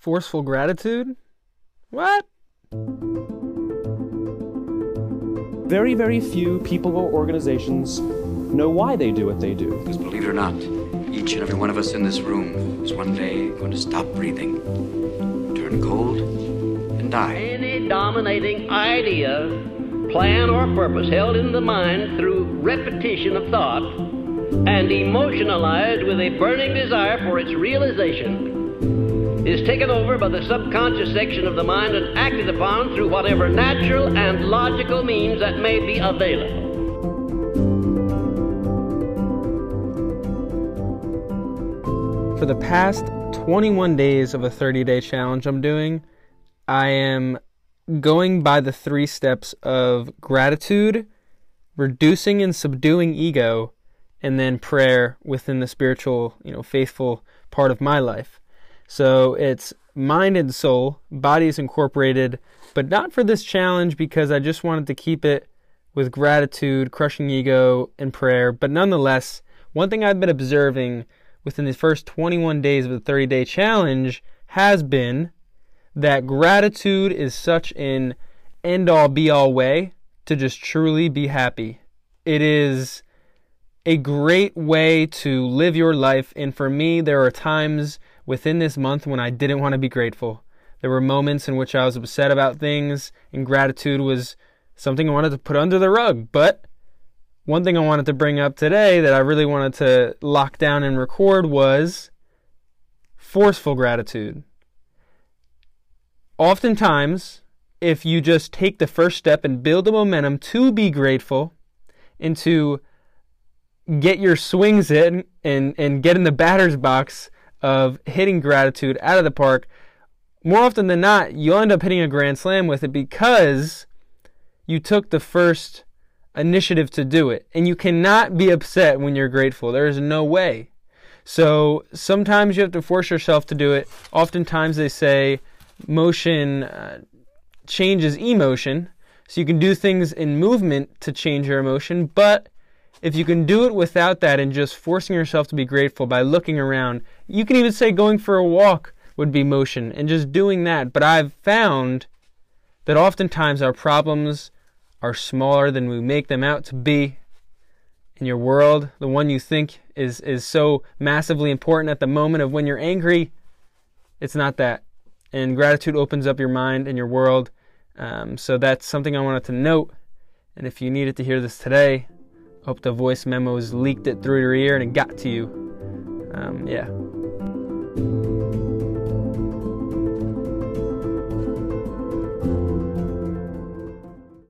Forceful gratitude? What? Very, very few people or organizations know why they do what they do. Because believe it or not, each and every one of us in this room is one day going to stop breathing, turn cold, and die. Any dominating idea, plan, or purpose held in the mind through repetition of thought and emotionalized with a burning desire for its realization is taken over by the subconscious section of the mind and acted upon through whatever natural and logical means that may be available. For the past 21 days of a 30 day challenge I'm doing, I am going by the three steps of gratitude, reducing and subduing ego, and then prayer within the spiritual, you know, faithful part of my life. So it's mind and soul, body is incorporated, but not for this challenge because I just wanted to keep it with gratitude, crushing ego, and prayer. But nonetheless, one thing I've been observing within the first 21 days of the 30 day challenge has been that gratitude is such an end all be all way to just truly be happy. It is a great way to live your life. And for me, there are times within this month when I didn't want to be grateful. There were moments in which I was upset about things, and gratitude was something I wanted to put under the rug. But one thing I wanted to bring up today that I really wanted to lock down and record was forceful gratitude. Oftentimes, if you just take the first step and build the momentum to be grateful and to get your swings in and, and get in the batter's box of hitting gratitude out of the park, more often than not, you'll end up hitting a grand slam with it because you took the first initiative to do it. And you cannot be upset when you're grateful. There is no way. So sometimes you have to force yourself to do it. Oftentimes they say motion uh, changes emotion. So you can do things in movement to change your emotion, but if you can do it without that and just forcing yourself to be grateful by looking around, you can even say going for a walk would be motion and just doing that. But I've found that oftentimes our problems are smaller than we make them out to be in your world. The one you think is, is so massively important at the moment of when you're angry, it's not that. And gratitude opens up your mind and your world. Um, so that's something I wanted to note. And if you needed to hear this today, Hope the voice memos leaked it through your ear and it got to you. Um, yeah.